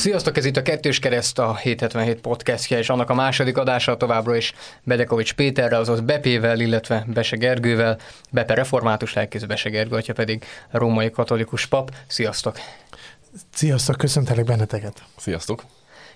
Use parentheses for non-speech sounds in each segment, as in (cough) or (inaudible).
Sziasztok, ez itt a Kettős Kereszt, a 777 podcastja, és annak a második adása továbbra is Bedekovics Péterrel, azaz Bepével, illetve Bese Gergővel, Bepe református lelkész, Bese Gergő, atya pedig római katolikus pap. Sziasztok! Sziasztok, köszöntelek benneteket! Sziasztok!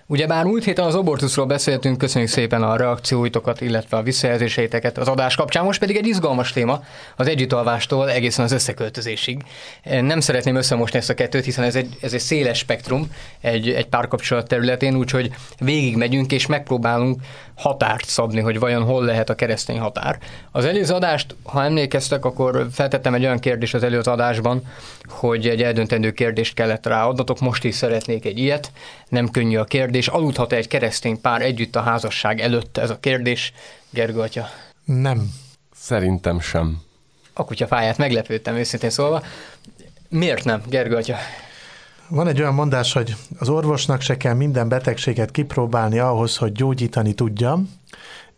Ugyebár múlt héten az abortuszról beszéltünk, köszönjük szépen a reakcióitokat, illetve a visszajelzéseiteket az adás kapcsán. Most pedig egy izgalmas téma, az együttalvástól egészen az összeköltözésig. Nem szeretném összemosni ezt a kettőt, hiszen ez egy, ez egy széles spektrum egy, egy párkapcsolat területén, úgyhogy végig megyünk és megpróbálunk határt szabni, hogy vajon hol lehet a keresztény határ. Az előző adást, ha emlékeztek, akkor feltettem egy olyan kérdést az előző adásban, hogy egy eldöntendő kérdést kellett ráadnatok, most is szeretnék egy ilyet. Nem könnyű a kérdés. Aludhat -e egy keresztény pár együtt a házasság előtt? Ez a kérdés, Gergő atya. Nem. Szerintem sem. A kutyafáját meglepődtem, őszintén szólva. Miért nem, Gergő atya? Van egy olyan mondás, hogy az orvosnak se kell minden betegséget kipróbálni ahhoz, hogy gyógyítani tudja,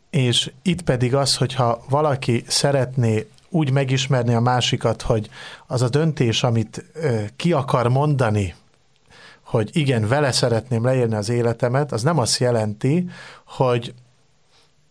és itt pedig az, hogyha valaki szeretné úgy megismerni a másikat, hogy az a döntés, amit ki akar mondani, hogy igen, vele szeretném leírni az életemet, az nem azt jelenti, hogy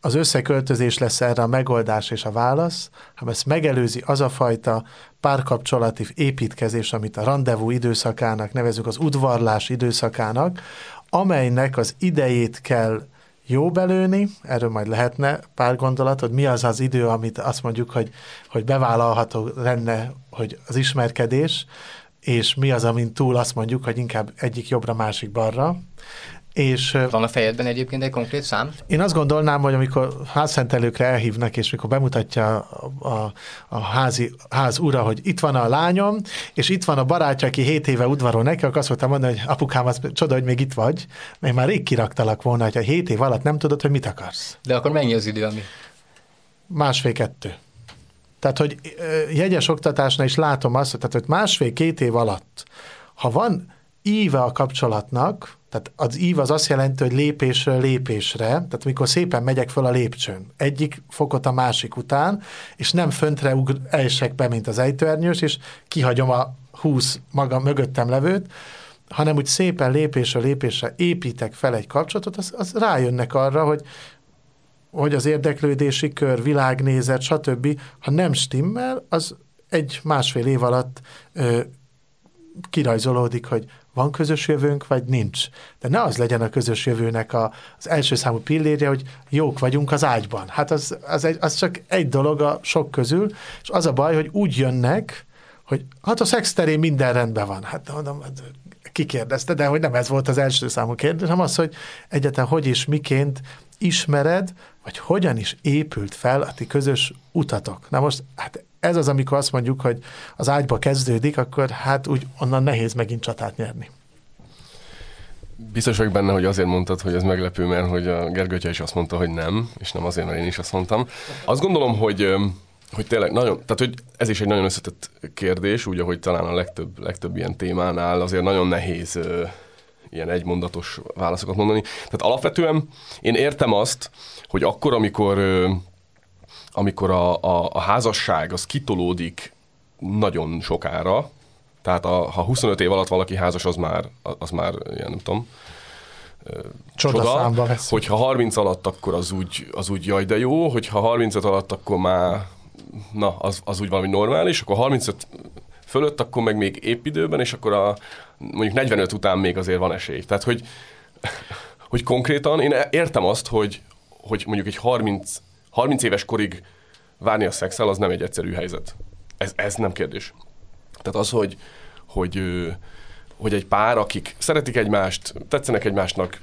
az összeköltözés lesz erre a megoldás és a válasz, hanem ezt megelőzi az a fajta párkapcsolati építkezés, amit a rendezvú időszakának nevezünk, az udvarlás időszakának, amelynek az idejét kell jó belőni, erről majd lehetne pár gondolat, hogy mi az az idő, amit azt mondjuk, hogy, hogy bevállalható lenne, hogy az ismerkedés, és mi az, amint túl azt mondjuk, hogy inkább egyik jobbra, másik balra. És, Van a fejedben egyébként egy konkrét szám? Én azt gondolnám, hogy amikor házszentelőkre elhívnak, és mikor bemutatja a, a, a házi, ház ura, hogy itt van a lányom, és itt van a barátja, aki 7 éve udvarol neki, akkor azt mondtam mondani, hogy apukám, az csoda, hogy még itt vagy, mert már rég kiraktalak volna, hogy a 7 év alatt nem tudod, hogy mit akarsz. De akkor mennyi az idő, ami? Másfél-kettő. Tehát, hogy jegyes oktatásnál is látom azt, tehát, hogy másfél-két év alatt, ha van íve a kapcsolatnak, tehát az ív az azt jelenti, hogy lépésről lépésre, tehát mikor szépen megyek föl a lépcsőn, egyik fokot a másik után, és nem föntre esek be, mint az ejtőernyős, és kihagyom a húsz maga mögöttem levőt, hanem úgy szépen lépésről lépésre építek fel egy kapcsolatot, az, az rájönnek arra, hogy hogy az érdeklődési kör, világnézet, stb. Ha nem stimmel, az egy másfél év alatt ö, kirajzolódik, hogy van közös jövőnk, vagy nincs. De ne az legyen a közös jövőnek a, az első számú pillérje, hogy jók vagyunk az ágyban. Hát az, az, egy, az csak egy dolog a sok közül, és az a baj, hogy úgy jönnek, hogy hát a szex terén minden rendben van. Hát mondom, hát kikérdezte, de hogy nem ez volt az első számú kérdés, hanem az, hogy egyáltalán hogy és miként ismered, vagy hogyan is épült fel a ti közös utatok. Na most, hát ez az, amikor azt mondjuk, hogy az ágyba kezdődik, akkor hát úgy onnan nehéz megint csatát nyerni. Biztos vagyok benne, hogy azért mondtad, hogy ez meglepő, mert hogy a Gergőtje is azt mondta, hogy nem, és nem azért, mert én is azt mondtam. Azt gondolom, hogy hogy tényleg nagyon, tehát hogy ez is egy nagyon összetett kérdés, úgy, ahogy talán a legtöbb, legtöbb ilyen témánál azért nagyon nehéz ilyen egymondatos válaszokat mondani. Tehát alapvetően én értem azt, hogy akkor, amikor amikor a, a, a házasság az kitolódik nagyon sokára, tehát a, ha 25 év alatt valaki házas, az már, az már ilyen, nem tudom, csoda, csoda. hogyha 30 alatt, akkor az úgy, az úgy jaj, de jó, hogyha 35 alatt, akkor már na, az, az úgy valami normális, akkor 35 fölött, akkor meg még épp időben, és akkor a mondjuk 45 után még azért van esély. Tehát, hogy, hogy konkrétan én értem azt, hogy, hogy mondjuk egy 30, 30 éves korig várni a szexel, az nem egy egyszerű helyzet. Ez, ez nem kérdés. Tehát az, hogy, hogy, hogy egy pár, akik szeretik egymást, tetszenek egymásnak,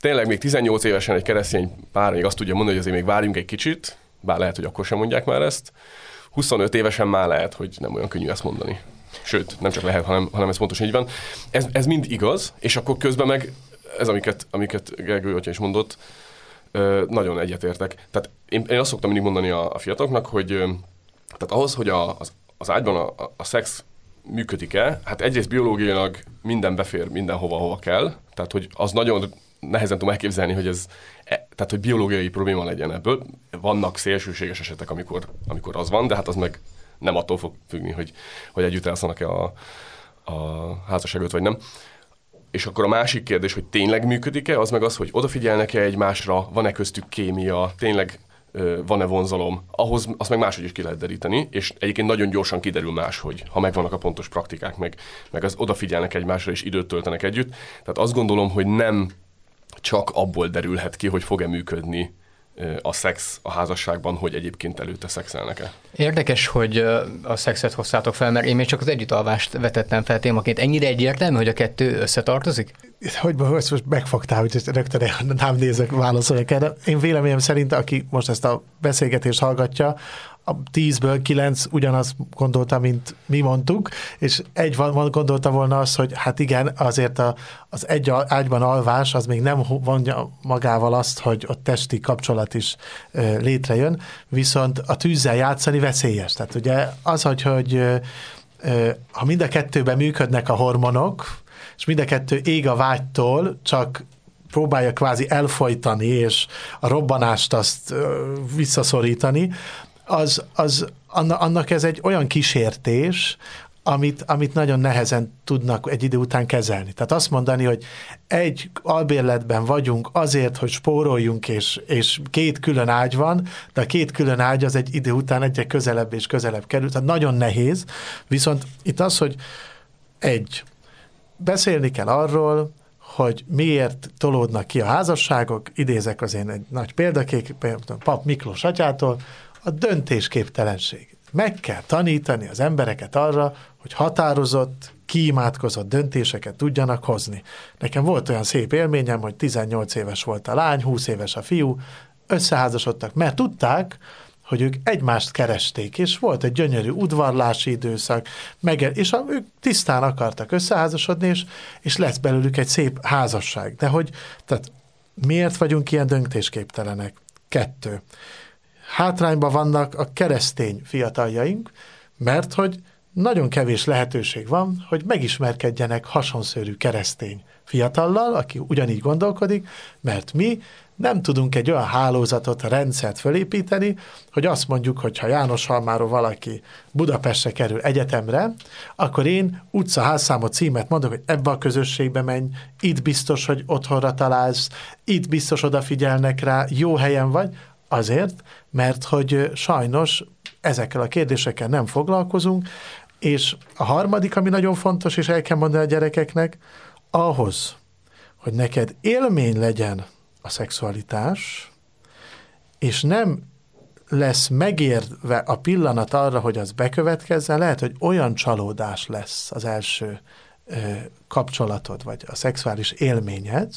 tényleg még 18 évesen egy keresztény pár még azt tudja mondani, hogy azért még várjunk egy kicsit, bár lehet, hogy akkor sem mondják már ezt, 25 évesen már lehet, hogy nem olyan könnyű ezt mondani. Sőt, nem csak lehet, hanem, hanem ez pontosan így van. Ez, ez mind igaz, és akkor közben meg ez, amiket, amiket Gergő atya is mondott, nagyon egyetértek. Tehát én, én azt szoktam mindig mondani a, a fiataloknak, hogy tehát ahhoz, hogy a, az, az ágyban a, a, a szex működik-e, hát egyrészt biológiailag minden befér mindenhova, hova kell, tehát hogy az nagyon nehezen tudom elképzelni, hogy ez, e, tehát hogy biológiai probléma legyen ebből. Vannak szélsőséges esetek, amikor, amikor az van, de hát az meg nem attól fog függni, hogy, hogy együtt elszannak-e a, a házasságot, vagy nem. És akkor a másik kérdés, hogy tényleg működik-e, az meg az, hogy odafigyelnek-e egymásra, van-e köztük kémia, tényleg van-e vonzalom, ahhoz azt meg máshogy is ki lehet deríteni, és egyébként nagyon gyorsan kiderül máshogy, ha megvannak a pontos praktikák, meg, meg az odafigyelnek egymásra és időt töltenek együtt. Tehát azt gondolom, hogy nem csak abból derülhet ki, hogy fog-e működni a szex a házasságban, hogy egyébként előtte szexelnek-e. Érdekes, hogy a szexet hoztátok fel, mert én még csak az együttalvást vetettem fel témaként. Ennyire egyértelmű, hogy a kettő összetartozik? Hogy most megfogtál, hogy rögtön nem nézek, válaszoljak erre. Én véleményem szerint, aki most ezt a beszélgetést hallgatja, a tízből kilenc ugyanaz gondolta, mint mi mondtuk, és egy van, gondolta volna az, hogy hát igen, azért a, az egy ágyban alvás, az még nem vonja magával azt, hogy ott testi kapcsolat is ö, létrejön, viszont a tűzzel játszani veszélyes. Tehát ugye az, hogy, hogy ö, ö, ha mind a kettőben működnek a hormonok, és mind a kettő ég a vágytól, csak próbálja kvázi elfolytani, és a robbanást azt ö, visszaszorítani, az, az, annak ez egy olyan kísértés, amit, amit nagyon nehezen tudnak egy idő után kezelni. Tehát azt mondani, hogy egy albérletben vagyunk azért, hogy spóroljunk, és, és két külön ágy van, de a két külön ágy az egy idő után egyre közelebb és közelebb kerül. Tehát nagyon nehéz. Viszont itt az, hogy egy, beszélni kell arról, hogy miért tolódnak ki a házasságok, idézek az én egy nagy példakék, Pap Miklós atyától, a döntésképtelenség. Meg kell tanítani az embereket arra, hogy határozott, kiimádkozott döntéseket tudjanak hozni. Nekem volt olyan szép élményem, hogy 18 éves volt a lány, 20 éves a fiú, összeházasodtak, mert tudták, hogy ők egymást keresték, és volt egy gyönyörű udvarlási időszak, meg, és a, ők tisztán akartak összeházasodni, és, és lesz belőlük egy szép házasság. De hogy, tehát miért vagyunk ilyen döntésképtelenek? Kettő hátrányban vannak a keresztény fiataljaink, mert hogy nagyon kevés lehetőség van, hogy megismerkedjenek hasonszörű keresztény fiatallal, aki ugyanígy gondolkodik, mert mi nem tudunk egy olyan hálózatot, rendszert fölépíteni, hogy azt mondjuk, hogy ha János Halmáról valaki Budapestre kerül egyetemre, akkor én utca házszámot címet mondok, hogy ebbe a közösségbe menj, itt biztos, hogy otthonra találsz, itt biztos odafigyelnek rá, jó helyen vagy, Azért, mert hogy sajnos ezekkel a kérdésekkel nem foglalkozunk, és a harmadik, ami nagyon fontos, és el kell mondani a gyerekeknek, ahhoz, hogy neked élmény legyen a szexualitás, és nem lesz megérve a pillanat arra, hogy az bekövetkezzen, lehet, hogy olyan csalódás lesz az első ö, kapcsolatod, vagy a szexuális élményed,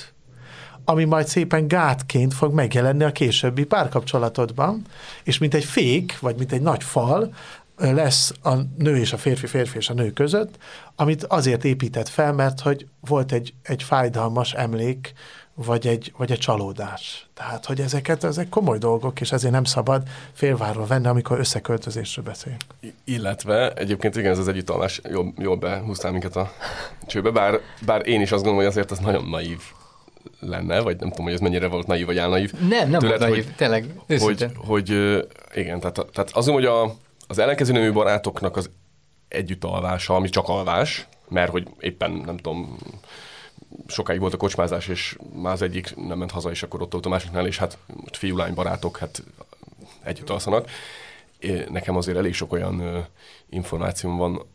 ami majd szépen gátként fog megjelenni a későbbi párkapcsolatodban, és mint egy fék, vagy mint egy nagy fal, lesz a nő és a férfi, férfi és a nő között, amit azért épített fel, mert hogy volt egy, egy fájdalmas emlék, vagy egy, vagy egy csalódás. Tehát, hogy ezeket, ezek komoly dolgok, és ezért nem szabad félvárva venni, amikor összeköltözésről beszélünk. Illetve egyébként igen, ez az együttalás jól, jól behúztál minket a csőbe, bár, bár én is azt gondolom, hogy azért az nagyon naív lenne, vagy nem tudom, hogy ez mennyire volt naív vagy álnaív. Nem, nem Tőled, volt naív, hogy, tényleg. Hogy, hogy, igen, tehát, tehát az, hogy a, az ellenkező női barátoknak az együtt alvása, ami csak alvás, mert hogy éppen, nem tudom, sokáig volt a kocsmázás, és már az egyik nem ment haza, és akkor ott volt a másiknál, és hát fiú-lány barátok, hát együtt alszanak. Nekem azért elég sok olyan információm van,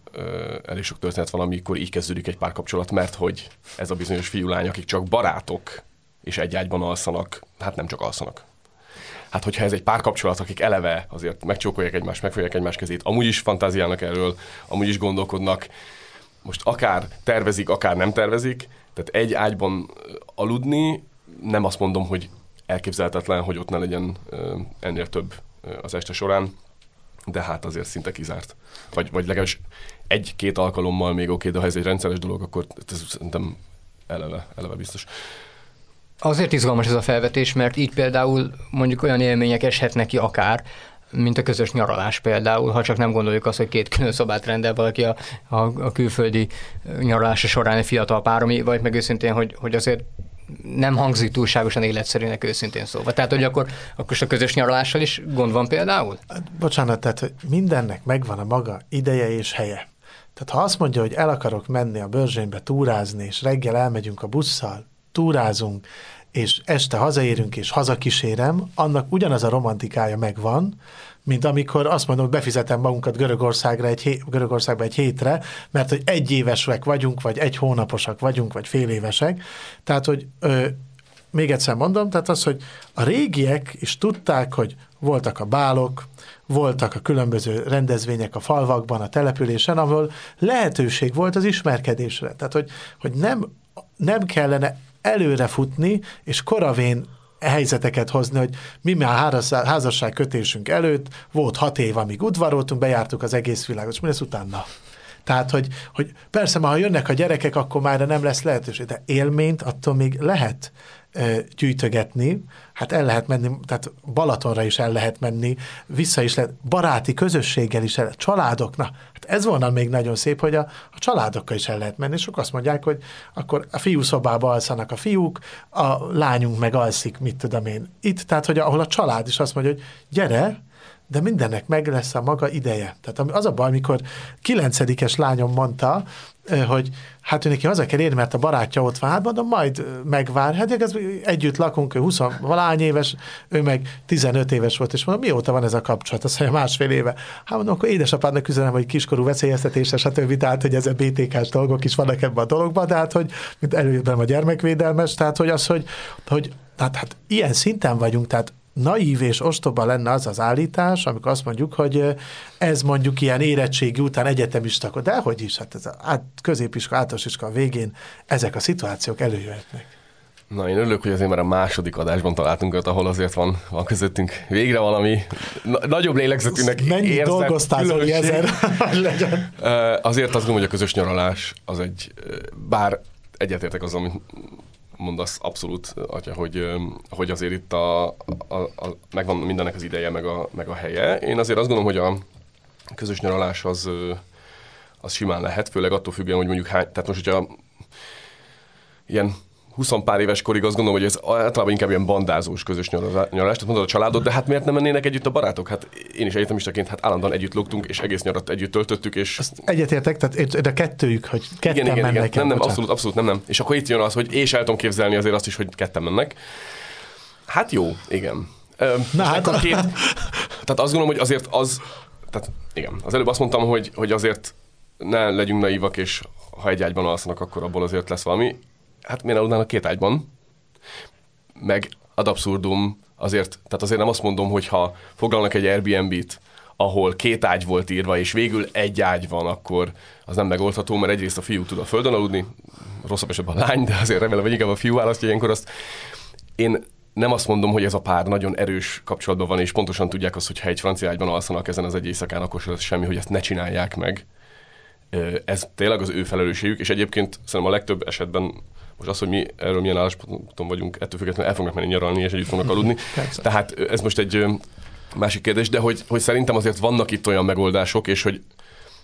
elég sok történet van, amikor így kezdődik egy párkapcsolat, mert hogy ez a bizonyos fiú-lány, akik csak barátok, és egy ágyban alszanak, hát nem csak alszanak. Hát, hogyha ez egy párkapcsolat, akik eleve azért megcsókolják egymást, megfogják egymás kezét, amúgy is fantáziálnak erről, amúgy is gondolkodnak, most akár tervezik, akár nem tervezik, tehát egy ágyban aludni, nem azt mondom, hogy elképzelhetetlen, hogy ott ne legyen ennél több az este során, de hát azért szinte kizárt. Vagy, vagy legalábbis egy-két alkalommal még oké, okay, de ha ez egy rendszeres dolog, akkor ez szerintem eleve, eleve biztos. Azért izgalmas ez a felvetés, mert így például mondjuk olyan élmények eshetnek ki akár, mint a közös nyaralás például, ha csak nem gondoljuk azt, hogy két külön szobát rendel valaki a, a, a külföldi nyaralása során egy fiatal párom, vagy meg őszintén, hogy, hogy azért nem hangzik túlságosan életszerűnek őszintén szóval. Tehát, hogy akkor, akkor a közös nyaralással is gond van például? Bocsánat, tehát hogy mindennek megvan a maga ideje és helye. Tehát ha azt mondja, hogy el akarok menni a Börzsénybe túrázni, és reggel elmegyünk a busszal, túrázunk, és este hazaérünk, és hazakísérem, annak ugyanaz a romantikája megvan, mint amikor azt mondom, hogy befizetem magunkat Görögországra egy, hé- Görögországba egy hétre, mert hogy egy évesek vagyunk, vagy egy hónaposak vagyunk, vagy fél évesek. Tehát, hogy ö, még egyszer mondom, tehát az, hogy a régiek is tudták, hogy voltak a bálok, voltak a különböző rendezvények a falvakban, a településen, ahol lehetőség volt az ismerkedésre. Tehát, hogy, hogy nem, nem kellene előre futni, és koravén helyzeteket hozni, hogy mi már házasság kötésünk előtt, volt hat év, amíg udvaroltunk, bejártuk az egész világot, és mi lesz utána? Tehát, hogy, hogy persze, ha jönnek a gyerekek, akkor már nem lesz lehetőség, de élményt attól még lehet gyűjtögetni, hát el lehet menni, tehát Balatonra is el lehet menni, vissza is lehet, baráti közösséggel is el lehet, családok, na, hát ez volna még nagyon szép, hogy a, a családokkal is el lehet menni, és azt mondják, hogy akkor a fiú szobába alszanak a fiúk, a lányunk meg alszik, mit tudom én, itt, tehát, hogy ahol a család is azt mondja, hogy gyere, de mindennek meg lesz a maga ideje. Tehát az a baj, amikor kilencedikes lányom mondta, hogy hát ő neki haza kell érni, mert a barátja ott van, hát mondom, majd megvár. Hát ez együtt lakunk, ő 20 valány éves, ő meg 15 éves volt, és mondom, mióta van ez a kapcsolat? Azt mondja, másfél éve. Hát mondom, akkor édesapádnak üzenem, hogy kiskorú veszélyeztetése, stb. Tehát, hogy ez a BTK-s dolgok is vannak ebben a dologban, tehát, hogy mint előben a gyermekvédelmes, tehát, hogy az, hogy, hogy tehát, hát ilyen szinten vagyunk, tehát naív és ostoba lenne az az állítás, amikor azt mondjuk, hogy ez mondjuk ilyen érettségi után egyetemistak, de hogy is, hát ez a át, középiska, általános iskola végén ezek a szituációk előjöhetnek. Na, én örülök, hogy azért már a második adásban találtunk őt, ahol azért van, van közöttünk végre valami na, nagyobb lélegzetűnek Mennyi érzem, dolgoztál, Zoli, ezen, (laughs) legyen? Azért azt gondolom, hogy a közös nyaralás az egy, bár egyetértek azzal, amit mondasz abszolút, atya, hogy, hogy azért itt a, a, a, megvan mindennek az ideje, meg a, meg a helye. Én azért azt gondolom, hogy a közös nyaralás az, az simán lehet, főleg attól függően, hogy mondjuk hány, tehát most, hogyha ilyen 20 pár éves korig azt gondolom, hogy ez általában inkább ilyen bandázós közös nyaralás, tehát mondod a családot, de hát miért nem mennének együtt a barátok? Hát én is egyetemistaként hát állandóan együtt lógtunk, és egész nyarat együtt töltöttük, és... Azt egyetértek, tehát de kettőjük, hogy ketten igen, igen, mennek igen. Nem, nem, abszolút, abszolút nem, nem. És akkor itt jön az, hogy és el tudom képzelni azért azt is, hogy ketten mennek. Hát jó, igen. Na hát. A két, tehát azt gondolom, hogy azért az, tehát igen, az előbb azt mondtam, hogy, hogy azért ne legyünk naívak, és ha egy ágyban alszanak, akkor abból azért lesz valami hát miért aludnának két ágyban? Meg ad abszurdum azért, tehát azért nem azt mondom, hogy ha foglalnak egy Airbnb-t, ahol két ágy volt írva, és végül egy ágy van, akkor az nem megoldható, mert egyrészt a fiú tud a földön aludni, rosszabb esetben a lány, de azért remélem, hogy inkább a fiú választja ilyenkor azt. Én nem azt mondom, hogy ez a pár nagyon erős kapcsolatban van, és pontosan tudják azt, hogy ha egy francia ágyban alszanak ezen az egy éjszakán, akkor sem semmi, hogy ezt ne csinálják meg. Ez tényleg az ő felelősségük, és egyébként szerintem a legtöbb esetben most az, hogy mi erről milyen állásponton vagyunk, ettől függetlenül el fognak menni nyaralni, és együtt fognak aludni. (laughs) Tehát ez most egy másik kérdés, de hogy, hogy szerintem azért vannak itt olyan megoldások, és hogy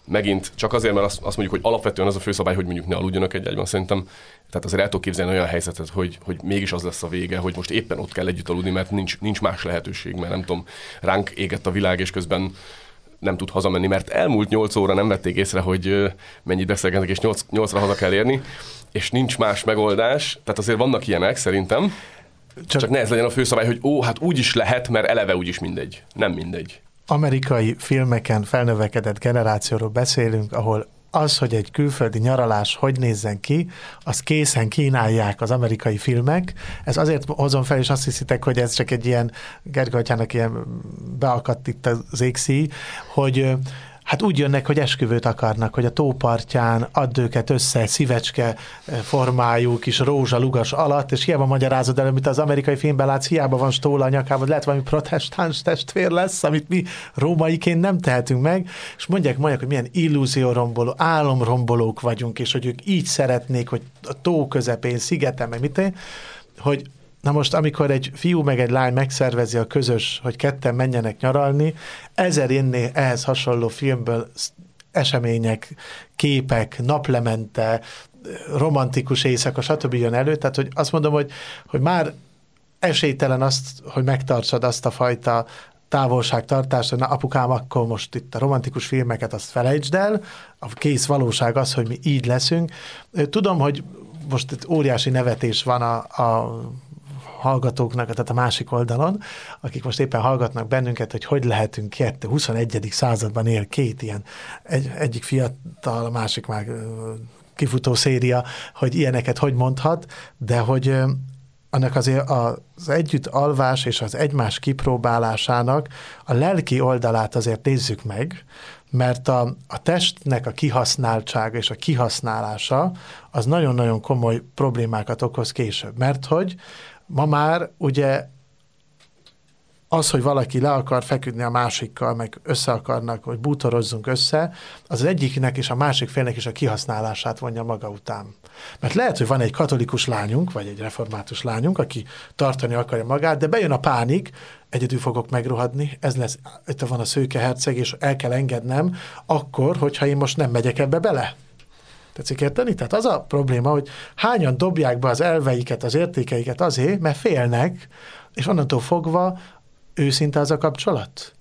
megint csak azért, mert azt, azt mondjuk, hogy alapvetően az a főszabály, hogy mondjuk ne aludjanak egy egyben, szerintem, tehát azért el tudok képzelni olyan helyzetet, hogy, hogy mégis az lesz a vége, hogy most éppen ott kell együtt aludni, mert nincs, nincs más lehetőség, mert nem tudom, ránk égett a világ, és közben nem tud hazamenni, mert elmúlt 8 óra nem vették észre, hogy mennyit beszélgetnek, és 8, 8-ra haza kell érni és nincs más megoldás, tehát azért vannak ilyenek szerintem, csak, csak ne ez legyen a főszabály, hogy ó, hát úgy is lehet, mert eleve úgyis mindegy. Nem mindegy. Amerikai filmeken felnövekedett generációról beszélünk, ahol az, hogy egy külföldi nyaralás hogy nézzen ki, az készen kínálják az amerikai filmek. Ez azért hozom fel, és azt hiszitek, hogy ez csak egy ilyen, Gergely ilyen beakadt itt az égszí, hogy hát úgy jönnek, hogy esküvőt akarnak, hogy a tópartján add őket össze szívecske eh, formájú kis rózsa lugas alatt, és hiába magyarázod el, amit az amerikai filmben látsz, hiába van stóla a nyakában, lehet valami protestáns testvér lesz, amit mi rómaiként nem tehetünk meg, és mondják, mondják, hogy milyen illúzióromboló, álomrombolók vagyunk, és hogy ők így szeretnék, hogy a tó közepén, szigeten, meg mit hogy Na most, amikor egy fiú meg egy lány megszervezi a közös, hogy ketten menjenek nyaralni, ezer inné ehhez hasonló filmből események, képek, naplemente, romantikus éjszaka, stb. jön elő, tehát hogy azt mondom, hogy, hogy már esélytelen azt, hogy megtartsad azt a fajta távolságtartásra, na apukám, akkor most itt a romantikus filmeket azt felejtsd el, a kész valóság az, hogy mi így leszünk. Tudom, hogy most itt óriási nevetés van a, a hallgatóknak, tehát a másik oldalon, akik most éppen hallgatnak bennünket, hogy hogy lehetünk kettő, 21. században él két ilyen, egy, egyik fiatal, a másik már kifutó széria, hogy ilyeneket hogy mondhat, de hogy annak azért az együtt alvás és az egymás kipróbálásának a lelki oldalát azért nézzük meg, mert a, a testnek a kihasználtsága és a kihasználása az nagyon-nagyon komoly problémákat okoz később, mert hogy ma már ugye az, hogy valaki le akar feküdni a másikkal, meg össze akarnak, hogy bútorozzunk össze, az, az egyiknek és a másik félnek is a kihasználását vonja maga után. Mert lehet, hogy van egy katolikus lányunk, vagy egy református lányunk, aki tartani akarja magát, de bejön a pánik, egyedül fogok megrohadni, ez lesz, itt van a szőke herceg, és el kell engednem, akkor, hogyha én most nem megyek ebbe bele. Tetszik érteni? Tehát az a probléma, hogy hányan dobják be az elveiket, az értékeiket azért, mert félnek, és onnantól fogva őszinte az a kapcsolat?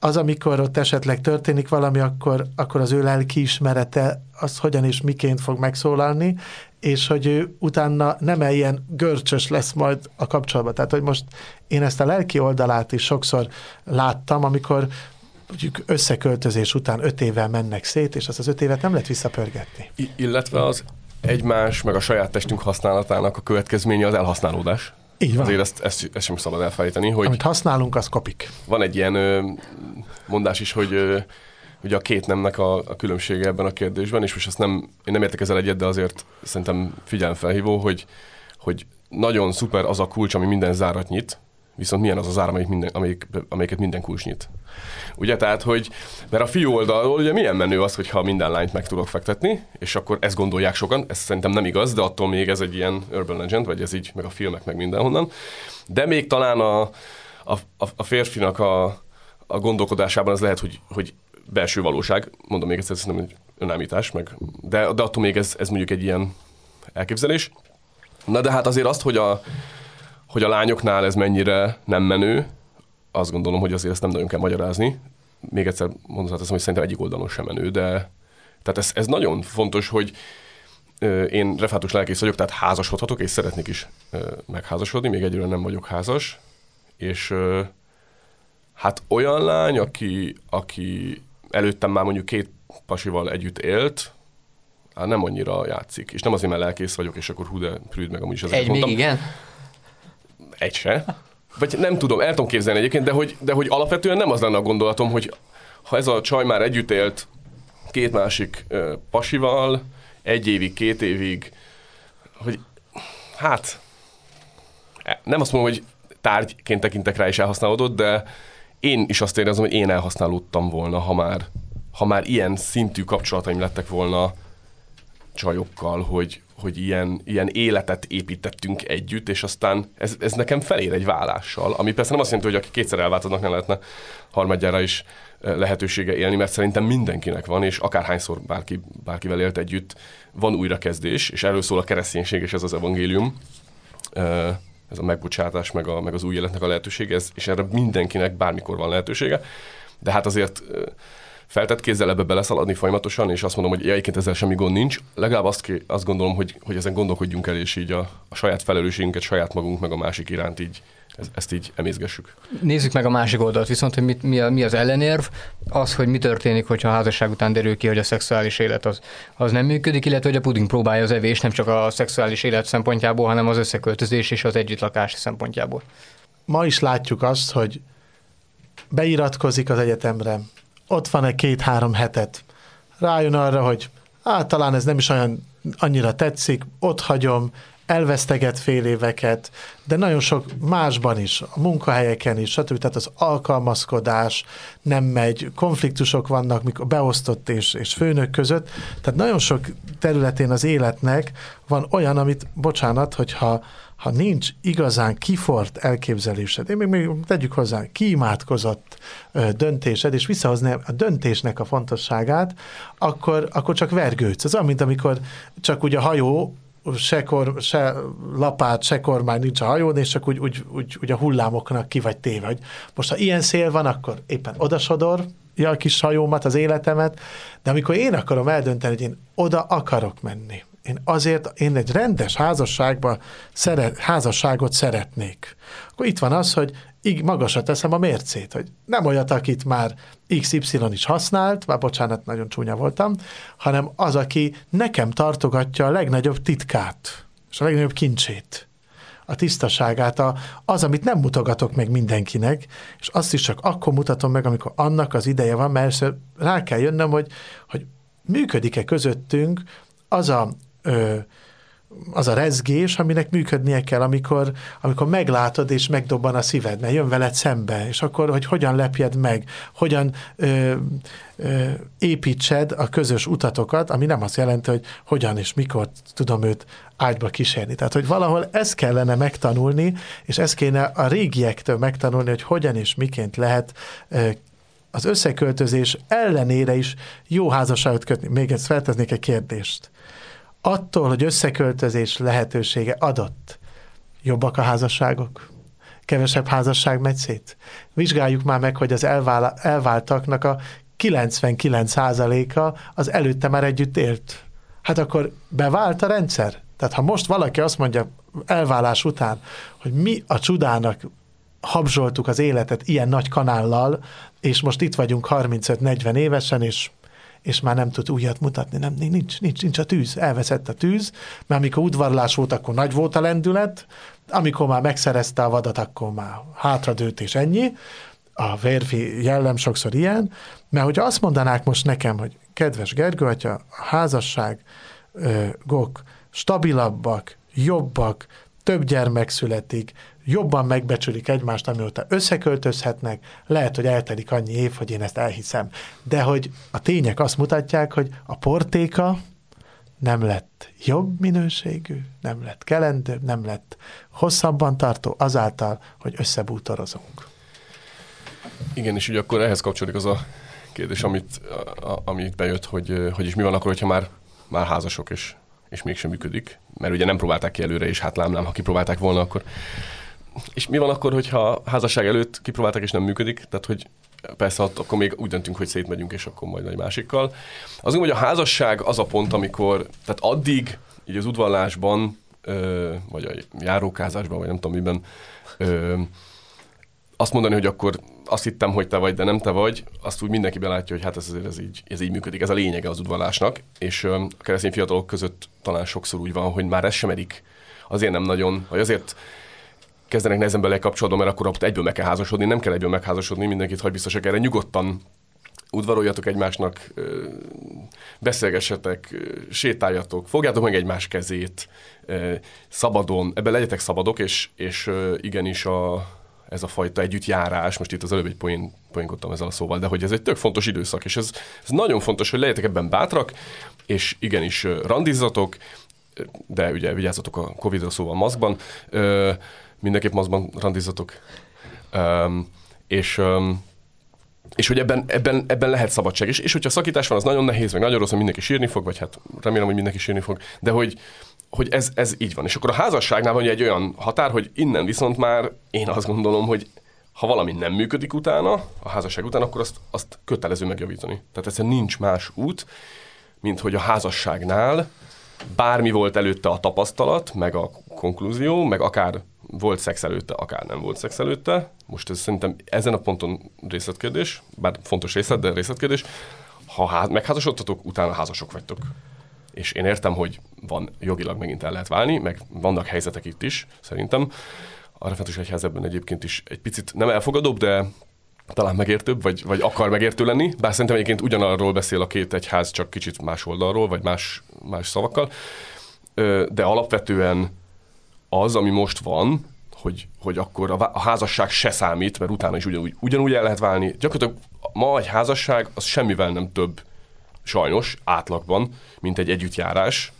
Az, amikor ott esetleg történik valami, akkor, akkor az ő lelki ismerete az hogyan és miként fog megszólalni, és hogy ő utána nem ilyen görcsös lesz majd a kapcsolatban. Tehát, hogy most én ezt a lelki oldalát is sokszor láttam, amikor mondjuk összeköltözés után öt évvel mennek szét, és azt az öt évet nem lehet visszapörgetni. I- illetve az egymás, meg a saját testünk használatának a következménye az elhasználódás. Így van. Azért ezt, ezt, ezt sem szabad elfelejteni, hogy Amit használunk, az kopik. van egy ilyen ö, mondás is, hogy ö, ugye a két nemnek a, a különbsége ebben a kérdésben, és most ezt nem, én nem értek ezzel egyet, de azért szerintem figyelemfelhívó, hogy, hogy nagyon szuper az a kulcs, ami minden zárat nyit, viszont milyen az a zár, amelyik minden, amelyik, amelyiket minden kulcs nyit. Ugye, tehát, hogy, mert a fiú oldalról ugye milyen menő az, hogyha minden lányt meg tudok fektetni, és akkor ezt gondolják sokan, ez szerintem nem igaz, de attól még ez egy ilyen urban legend, vagy ez így, meg a filmek, meg mindenhonnan. De még talán a, a, a férfinak a, a gondolkodásában az lehet, hogy, hogy belső valóság, mondom még egyszer, szerintem egy önállítás, meg, de, de attól még ez, ez mondjuk egy ilyen elképzelés. Na de hát azért azt, hogy a, hogy a lányoknál ez mennyire nem menő, azt gondolom, hogy azért ezt nem nagyon kell magyarázni. Még egyszer mondhatnám, hogy szerintem egyik oldalon sem menő, de tehát ez, ez nagyon fontos, hogy én refátus lelkész vagyok, tehát házasodhatok, és szeretnék is megházasodni, még egyről nem vagyok házas, és hát olyan lány, aki, aki előttem már mondjuk két pasival együtt élt, hát nem annyira játszik. És nem azért, mert lelkész vagyok, és akkor hú, de prűd meg amúgy is azért Egy még mondtam. igen? Egy se. Vagy nem tudom, el tudom képzelni egyébként, de hogy, de hogy alapvetően nem az lenne a gondolatom, hogy ha ez a csaj már együtt élt két másik ö, pasival, egy évig, két évig, hogy hát e, nem azt mondom, hogy tárgyként tekintek rá és elhasználódott, de én is azt érezem, hogy én elhasználódtam volna, ha már, ha már ilyen szintű kapcsolataim lettek volna csajokkal, hogy, hogy ilyen, ilyen életet építettünk együtt, és aztán ez, ez nekem felér egy vállással, ami persze nem azt jelenti, hogy aki kétszer elváltodnak, ne lehetne harmadjára is eh, lehetősége élni, mert szerintem mindenkinek van, és akárhányszor bárki, bárkivel élt együtt, van újrakezdés, és erről szól a kereszténység, és ez az evangélium, Eh, ez a megbocsátás, meg, a, meg az új életnek a lehetősége, ez, és erre mindenkinek bármikor van lehetősége, de hát azért eh, feltett kézzel ebbe beleszaladni folyamatosan, és azt mondom, hogy egyébként ezzel semmi gond nincs. Legalább azt, ké- azt gondolom, hogy, hogy ezen gondolkodjunk el, és így a, a saját felelősségünket, saját magunk, meg a másik iránt így, ez, ezt így emészgessük. Nézzük meg a másik oldalt, viszont hogy mit, mi, a, mi az ellenérv, az, hogy mi történik, hogyha a házasság után derül ki, hogy a szexuális élet az, az nem működik, illetve hogy a puding próbálja az evés nem csak a szexuális élet szempontjából, hanem az összeköltözés és az együttlakás szempontjából. Ma is látjuk azt, hogy beiratkozik az egyetemre, ott van egy két-három hetet, rájön arra, hogy hát talán ez nem is olyan annyira tetszik, ott hagyom, elveszteget fél éveket, de nagyon sok másban is, a munkahelyeken is, stb. Tehát az alkalmazkodás nem megy, konfliktusok vannak, mikor beosztott és, és főnök között, tehát nagyon sok területén az életnek van olyan, amit, bocsánat, hogyha ha nincs igazán kifort elképzelésed, én még, még tegyük hozzá, kiimádkozott döntésed, és visszahozni a döntésnek a fontosságát, akkor, akkor csak vergődsz. Olyan, mint amikor csak ugye a hajó se, kor, se lapát, se kormány nincs a hajón, és csak úgy, úgy, úgy, úgy a hullámoknak ki vagy téve. Hogy most ha ilyen szél van, akkor éppen odasodor, ja, a kis hajómat, az életemet, de amikor én akarom eldönteni, hogy én oda akarok menni, én azért, én egy rendes házasságba szeret, házasságot szeretnék. Akkor itt van az, hogy így magasra teszem a mércét, hogy nem olyat, akit már XY is használt, már bocsánat, nagyon csúnya voltam, hanem az, aki nekem tartogatja a legnagyobb titkát, és a legnagyobb kincsét a tisztaságát, a, az, amit nem mutogatok meg mindenkinek, és azt is csak akkor mutatom meg, amikor annak az ideje van, mert rá kell jönnöm, hogy, hogy működik-e közöttünk az a az a rezgés, aminek működnie kell, amikor, amikor meglátod és megdobban a szíved, mert jön veled szembe, és akkor, hogy hogyan lepjed meg, hogyan ö, ö, építsed a közös utatokat, ami nem azt jelenti, hogy hogyan és mikor tudom őt ágyba kísérni. Tehát, hogy valahol ezt kellene megtanulni, és ezt kéne a régiektől megtanulni, hogy hogyan és miként lehet ö, az összeköltözés ellenére is jó házasságot kötni. Még ezt felteznék egy kérdést attól, hogy összeköltözés lehetősége adott, jobbak a házasságok? Kevesebb házasság megy szét? Vizsgáljuk már meg, hogy az elvál, elváltaknak a 99%-a az előtte már együtt élt. Hát akkor bevált a rendszer? Tehát ha most valaki azt mondja elválás után, hogy mi a csudának habzsoltuk az életet ilyen nagy kanállal, és most itt vagyunk 35-40 évesen, és és már nem tud újat mutatni, nem, nincs, nincs, nincs a tűz, elveszett a tűz, mert amikor udvarlás volt, akkor nagy volt a lendület, amikor már megszerezte a vadat, akkor már hátradőlt és ennyi, a vérfi jellem sokszor ilyen, mert hogyha azt mondanák most nekem, hogy kedves Gergő atya, a házasság, gok stabilabbak, jobbak, több gyermek születik, jobban megbecsülik egymást, amióta összeköltözhetnek, lehet, hogy eltelik annyi év, hogy én ezt elhiszem. De hogy a tények azt mutatják, hogy a portéka nem lett jobb minőségű, nem lett kelendőbb, nem lett hosszabban tartó azáltal, hogy összebútorozunk. Igen, és ugye akkor ehhez kapcsolódik az a kérdés, amit, a, amit bejött, hogy, hogy is mi van akkor, hogyha már, már házasok, és, és mégsem működik. Mert ugye nem próbálták ki előre, és hát lám, ha kipróbálták volna, akkor és mi van akkor, hogyha házasság előtt kipróbálták és nem működik? Tehát, hogy persze akkor még úgy döntünk, hogy szétmegyünk, és akkor majd egy másikkal. Az hogy a házasság az a pont, amikor, tehát addig, így az udvallásban, ö, vagy a járókázásban, vagy nem tudom miben, ö, azt mondani, hogy akkor azt hittem, hogy te vagy, de nem te vagy, azt úgy mindenki belátja, hogy hát ez azért ez így, ez így működik, ez a lényege az udvallásnak, és ö, a keresztény fiatalok között talán sokszor úgy van, hogy már ez sem erik, azért nem nagyon, vagy azért kezdenek nehezen bele kapcsolódni, mert akkor egyből meg kell házasodni, nem kell egyből megházasodni, mindenkit hagy biztosak erre, nyugodtan udvaroljatok egymásnak, beszélgessetek, sétáljatok, fogjátok meg egymás kezét, szabadon, ebben legyetek szabadok, és, és igenis a, ez a fajta együttjárás, most itt az előbb egy poén, poénkodtam ezzel a szóval, de hogy ez egy tök fontos időszak, és ez, ez nagyon fontos, hogy legyetek ebben bátrak, és igenis randizzatok, de ugye vigyázzatok a Covid-ra szóval maszkban, mindenképp maszkban randizatok. Um, és um, és hogy ebben, ebben, ebben lehet szabadság. És, és hogyha szakítás van, az nagyon nehéz, meg nagyon rossz, hogy mindenki sírni fog, vagy hát remélem, hogy mindenki sírni fog, de hogy, hogy ez, ez így van. És akkor a házasságnál van egy olyan határ, hogy innen viszont már én azt gondolom, hogy ha valami nem működik utána, a házasság után, akkor azt, azt kötelező megjavítani. Tehát egyszerűen nincs más út, mint hogy a házasságnál bármi volt előtte a tapasztalat, meg a konklúzió, meg akár volt szex előtte, akár nem volt szex előtte. Most ez szerintem ezen a ponton részletkérdés, bár fontos részlet, de részletkérdés. Ha ház, megházasodtatok, utána házasok vagytok. És én értem, hogy van jogilag megint el lehet válni, meg vannak helyzetek itt is, szerintem. A református egyház ebben egyébként is egy picit nem elfogadóbb, de talán megértőbb, vagy, vagy akar megértő lenni, bár szerintem egyébként ugyanarról beszél a két egyház, csak kicsit más oldalról, vagy más, más szavakkal. De alapvetően az, ami most van, hogy, hogy akkor a, a házasság se számít, mert utána is ugyanúgy, ugyanúgy el lehet válni. Gyakorlatilag ma egy házasság az semmivel nem több, sajnos, átlagban, mint egy együttjárás,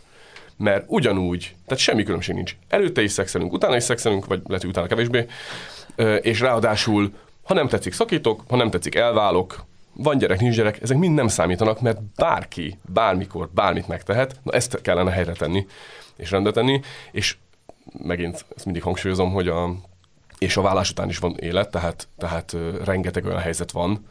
mert ugyanúgy, tehát semmi különbség nincs. Előtte is szexelünk, utána is szexelünk, vagy lehet, hogy utána kevésbé, és ráadásul, ha nem tetszik, szakítok, ha nem tetszik, elválok, van gyerek, nincs gyerek, ezek mind nem számítanak, mert bárki, bármikor, bármit megtehet, na ezt kellene helyre tenni, és rendet tenni, és megint ezt mindig hangsúlyozom, hogy a, és a vállás után is van élet, tehát, tehát rengeteg olyan helyzet van,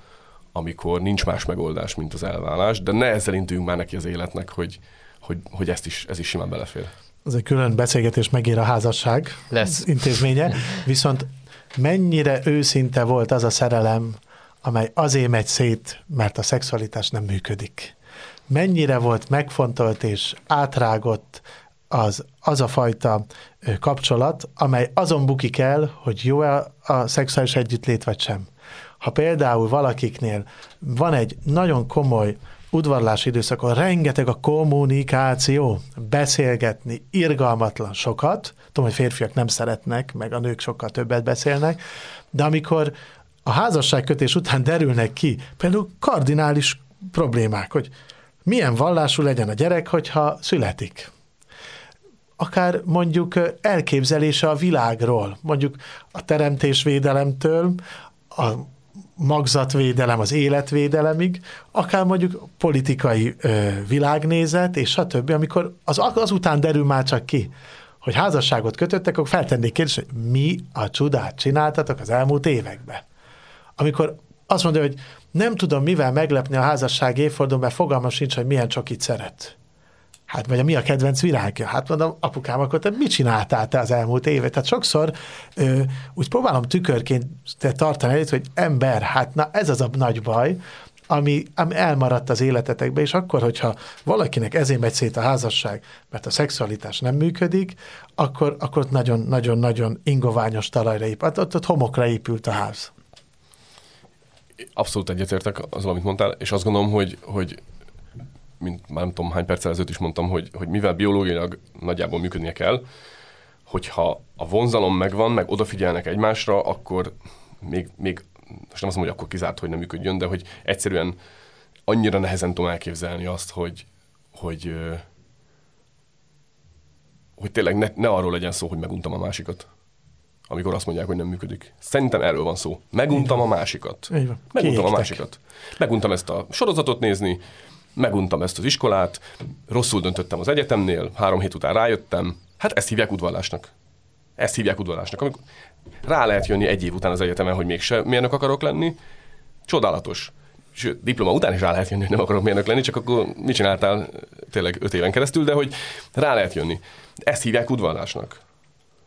amikor nincs más megoldás, mint az elvállás, de ne ezzel intünk már neki az életnek, hogy, hogy, hogy ezt is, ez is simán belefér. Ez egy külön beszélgetés megér a házasság Lesz. intézménye, viszont mennyire őszinte volt az a szerelem, amely azért megy szét, mert a szexualitás nem működik. Mennyire volt megfontolt és átrágott az, az a fajta kapcsolat, amely azon bukik el, hogy jó-e a szexuális együttlét vagy sem. Ha például valakiknél van egy nagyon komoly udvarlási időszakon rengeteg a kommunikáció, beszélgetni, irgalmatlan sokat, tudom, hogy férfiak nem szeretnek, meg a nők sokkal többet beszélnek, de amikor a házasságkötés után derülnek ki például kardinális problémák, hogy milyen vallású legyen a gyerek, hogyha születik. Akár mondjuk elképzelése a világról, mondjuk a teremtésvédelemtől, a magzatvédelem, az életvédelemig, akár mondjuk politikai ö, világnézet, és stb., amikor az, azután derül már csak ki, hogy házasságot kötöttek, akkor feltennék kérdést, hogy mi a csodát csináltatok az elmúlt években. Amikor azt mondja, hogy nem tudom mivel meglepni a házasság évfordulón, mert fogalmam sincs, hogy milyen csokit szeret. Hát vagy a mi a kedvenc virágja? Hát mondom, apukám, akkor te mit csináltál te az elmúlt évet? Tehát sokszor ö, úgy próbálom tükörként tartani előtt, hogy ember, hát na ez az a nagy baj, ami, ami elmaradt az életetekbe, és akkor, hogyha valakinek ezért megy szét a házasság, mert a szexualitás nem működik, akkor, akkor nagyon-nagyon-nagyon ingoványos talajra épült, ott, ott homokra épült a ház. Abszolút egyetértek azzal, amit mondtál, és azt gondolom, hogy, hogy mint már nem tudom hány perccel ezelőtt is mondtam, hogy, hogy mivel biológiailag nagyjából működnie kell, hogyha a vonzalom megvan, meg odafigyelnek egymásra, akkor még, még most nem azt mondom, hogy akkor kizárt, hogy nem működjön, de hogy egyszerűen annyira nehezen tudom elképzelni azt, hogy, hogy, hogy tényleg ne, ne arról legyen szó, hogy meguntam a másikat amikor azt mondják, hogy nem működik. Szerintem erről van szó. Meguntam a másikat. Meguntam a másikat. Meguntam ezt a sorozatot nézni, meguntam ezt az iskolát, rosszul döntöttem az egyetemnél, három hét után rájöttem, hát ezt hívják udvallásnak. Ezt hívják udvallásnak. Amikor rá lehet jönni egy év után az egyetemen, hogy mégse mérnök akarok lenni, csodálatos. Sőt, diploma után is rá lehet jönni, hogy nem akarok mérnök lenni, csak akkor mit csináltál tényleg öt éven keresztül, de hogy rá lehet jönni. Ezt hívják udvallásnak.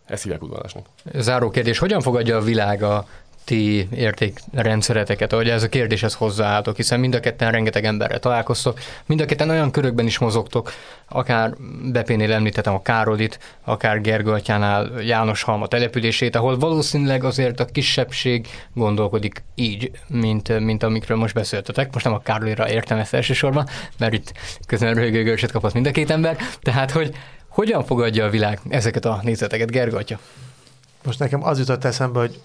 Ezt hívják udvallásnak. Záró kérdés, hogyan fogadja a világ a ti értékrendszereteket, ahogy ez a kérdéshez hozzáálltok, hiszen mind a ketten rengeteg emberrel találkoztok, mind a ketten olyan körökben is mozogtok, akár Bepénél említettem a Károlit, akár Gergőatyánál János Halma települését, ahol valószínűleg azért a kisebbség gondolkodik így, mint, mint amikről most beszéltetek. Most nem a Károlira értem ezt elsősorban, mert itt közben röhögőgőset kapott mind a két ember, tehát hogy hogyan fogadja a világ ezeket a nézeteket, Gergő Most nekem az jutott eszembe, hogy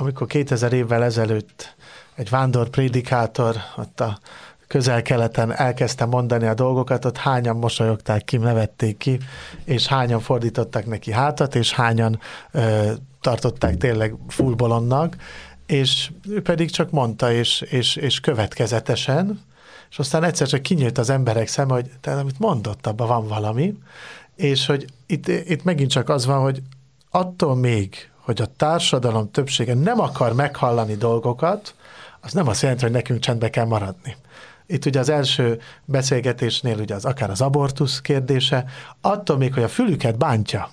amikor 2000 évvel ezelőtt egy vándor prédikátor ott a közel-keleten elkezdte mondani a dolgokat, ott hányan mosolyogták ki, nevették ki, és hányan fordítottak neki hátat, és hányan ö, tartották tényleg fullbolonnak, és ő pedig csak mondta, és, és, és következetesen, és aztán egyszer csak kinyílt az emberek szeme, hogy te, amit mondott, abban van valami, és hogy itt, itt megint csak az van, hogy attól még, hogy a társadalom többsége nem akar meghallani dolgokat, az nem azt jelenti, hogy nekünk csendbe kell maradni. Itt ugye az első beszélgetésnél ugye az akár az abortusz kérdése, attól még, hogy a fülüket bántja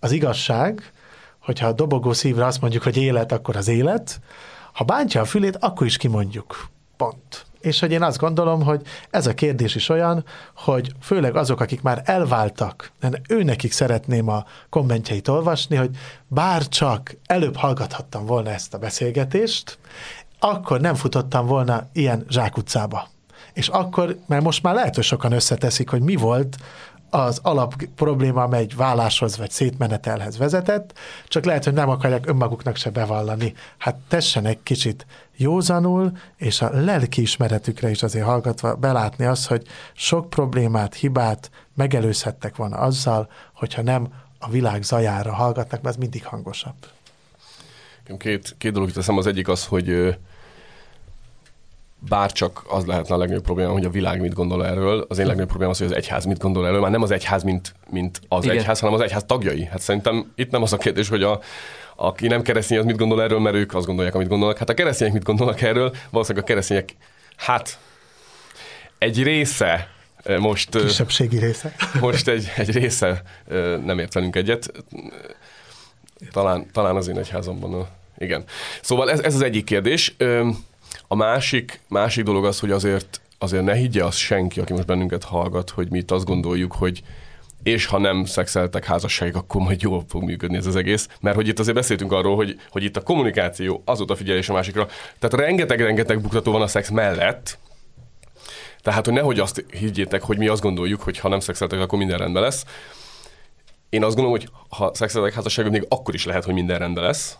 az igazság, hogyha a dobogó szívre azt mondjuk, hogy élet, akkor az élet, ha bántja a fülét, akkor is kimondjuk. Pont. És hogy én azt gondolom, hogy ez a kérdés is olyan, hogy főleg azok, akik már elváltak, őnekik szeretném a kommentjeit olvasni, hogy bár csak előbb hallgathattam volna ezt a beszélgetést, akkor nem futottam volna ilyen zsákutcába. És akkor, mert most már lehet, hogy sokan összeteszik, hogy mi volt az alap probléma, amely egy válláshoz vagy szétmenetelhez vezetett, csak lehet, hogy nem akarják önmaguknak se bevallani. Hát tessenek kicsit józanul, és a lelki ismeretükre is azért hallgatva belátni azt, hogy sok problémát, hibát megelőzhettek volna azzal, hogyha nem a világ zajára hallgatnak, mert ez mindig hangosabb. Két, két dolog teszem. Az egyik az, hogy bárcsak az lehetne a legnagyobb probléma, hogy a világ mit gondol erről. Az én legnagyobb probléma az, hogy az egyház mit gondol erről. Már nem az egyház, mint, mint az Igen. egyház, hanem az egyház tagjai. Hát szerintem itt nem az a kérdés, hogy a, aki nem keresztény, az mit gondol erről, mert ők azt gondolják, amit gondolnak. Hát a keresztények mit gondolnak erről? Valószínűleg a keresztények, hát egy része most... Kisebbségi része. Most egy, egy része nem ért velünk egyet. Talán, talán az én egyházamban. Igen. Szóval ez, ez az egyik kérdés. A másik, másik dolog az, hogy azért, azért ne higgye az senki, aki most bennünket hallgat, hogy mi itt azt gondoljuk, hogy és ha nem szexeltek házasságig, akkor majd jól fog működni ez az egész. Mert hogy itt azért beszéltünk arról, hogy, hogy itt a kommunikáció, az a figyelés a másikra. Tehát rengeteg-rengeteg buktató van a szex mellett, tehát, hogy nehogy azt higgyétek, hogy mi azt gondoljuk, hogy ha nem szexeltek, akkor minden rendben lesz. Én azt gondolom, hogy ha szexeltek házasságban, még akkor is lehet, hogy minden rendben lesz.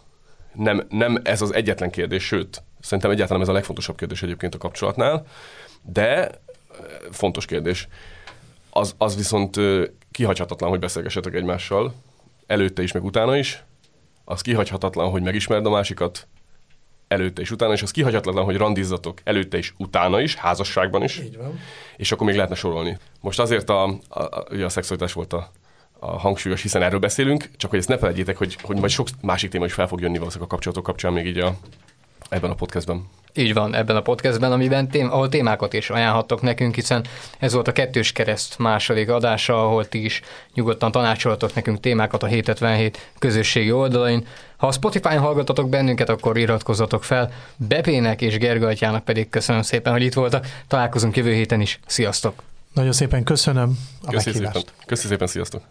Nem, nem ez az egyetlen kérdés, sőt, szerintem egyáltalán ez a legfontosabb kérdés egyébként a kapcsolatnál, de fontos kérdés. Az, az viszont kihagyhatatlan, hogy beszélgessetek egymással, előtte is, meg utána is. Az kihagyhatatlan, hogy megismerd a másikat, előtte és utána, és az kihagyhatatlan, hogy randizzatok előtte és utána is, házasságban is. Így van. És akkor még lehetne sorolni. Most azért a, a, a, ugye a szexualitás volt a, a hangsúlyos, hiszen erről beszélünk, csak hogy ezt ne felejtjétek, hogy, hogy majd sok másik téma is fel fog jönni valószínűleg a kapcsolatok kapcsán még így a, ebben a podcastben. Így van, ebben a podcastben, amiben tém, ahol témákat is ajánlhattok nekünk, hiszen ez volt a Kettős Kereszt második adása, ahol ti is nyugodtan tanácsoltok nekünk témákat a 777 közösségi oldalain. Ha a Spotify-on hallgatatok bennünket, akkor iratkozzatok fel. Bepének és Gergelytyának pedig köszönöm szépen, hogy itt voltak. Találkozunk jövő héten is. Sziasztok! Nagyon szépen köszönöm a Köszi szépen. Köszi szépen, sziasztok!